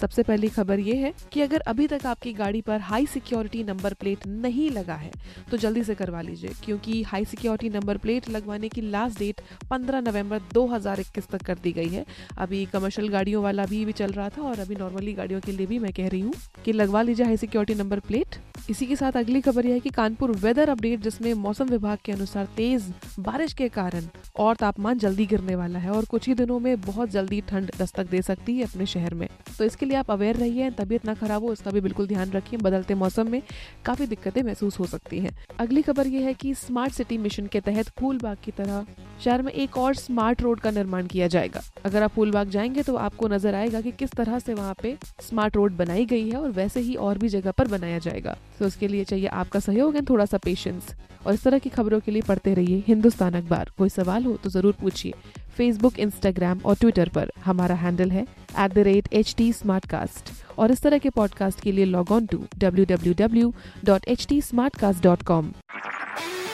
सबसे पहली खबर ये है कि अगर अभी तक आपकी गाड़ी पर हाई सिक्योरिटी नंबर प्लेट नहीं लगा है तो जल्दी से करवा लीजिए क्योंकि हाई सिक्योरिटी नंबर प्लेट लगवाने की लास्ट डेट 15 नवंबर 2021 तक कर दी गई है। अभी कमर्शियल गाड़ियों वाला भी, भी चल रहा था और अभी नॉर्मली गाड़ियों के लिए भी मैं कह रही हूँ कि लगवा लीजिए हाई सिक्योरिटी नंबर प्लेट इसी के साथ अगली खबर यह है कि कानपुर वेदर अपडेट जिसमें मौसम विभाग के अनुसार तेज बारिश के कारण और तापमान जल्दी गिरने वाला है और कुछ ही दिनों में बहुत जल्दी ठंड दस्तक दे सकती है अपने शहर में। तो इसके लिए आप अवेयर रहिए, तबीयत ना खराब हो, इसका भी बिल्कुल ध्यान रखिए, बदलते मौसम में काफ़ी दिक्कतें महसूस हो सकती है। अगली खबर यह है की स्मार्ट सिटी मिशन के तहत फूलबाग की तरह शहर में एक और स्मार्ट रोड का निर्माण किया जाएगा। अगर आप फूलबाग जाएँगे तो आपको नज़र आएगा कि किस तरह से वहाँ पे स्मार्ट रोड बनाई गई है और वैसे ही और भी जगह पर बनाया जाएगा। तो उसके लिए चाहिए आपका सहयोग एंड थोड़ा सा पेशेंस और इस तरह की खबरों के लिए पढ़ते रहिए हिंदुस्तान अखबार। कोई सवाल हो तो ज़रूर पूछिए। फेसबुक इंस्टाग्राम और ट्विटर पर हमारा हैंडल है at the rate H T और इस तरह के पॉडकास्ट के लिए log on to W W W dot H T Smartcast dot com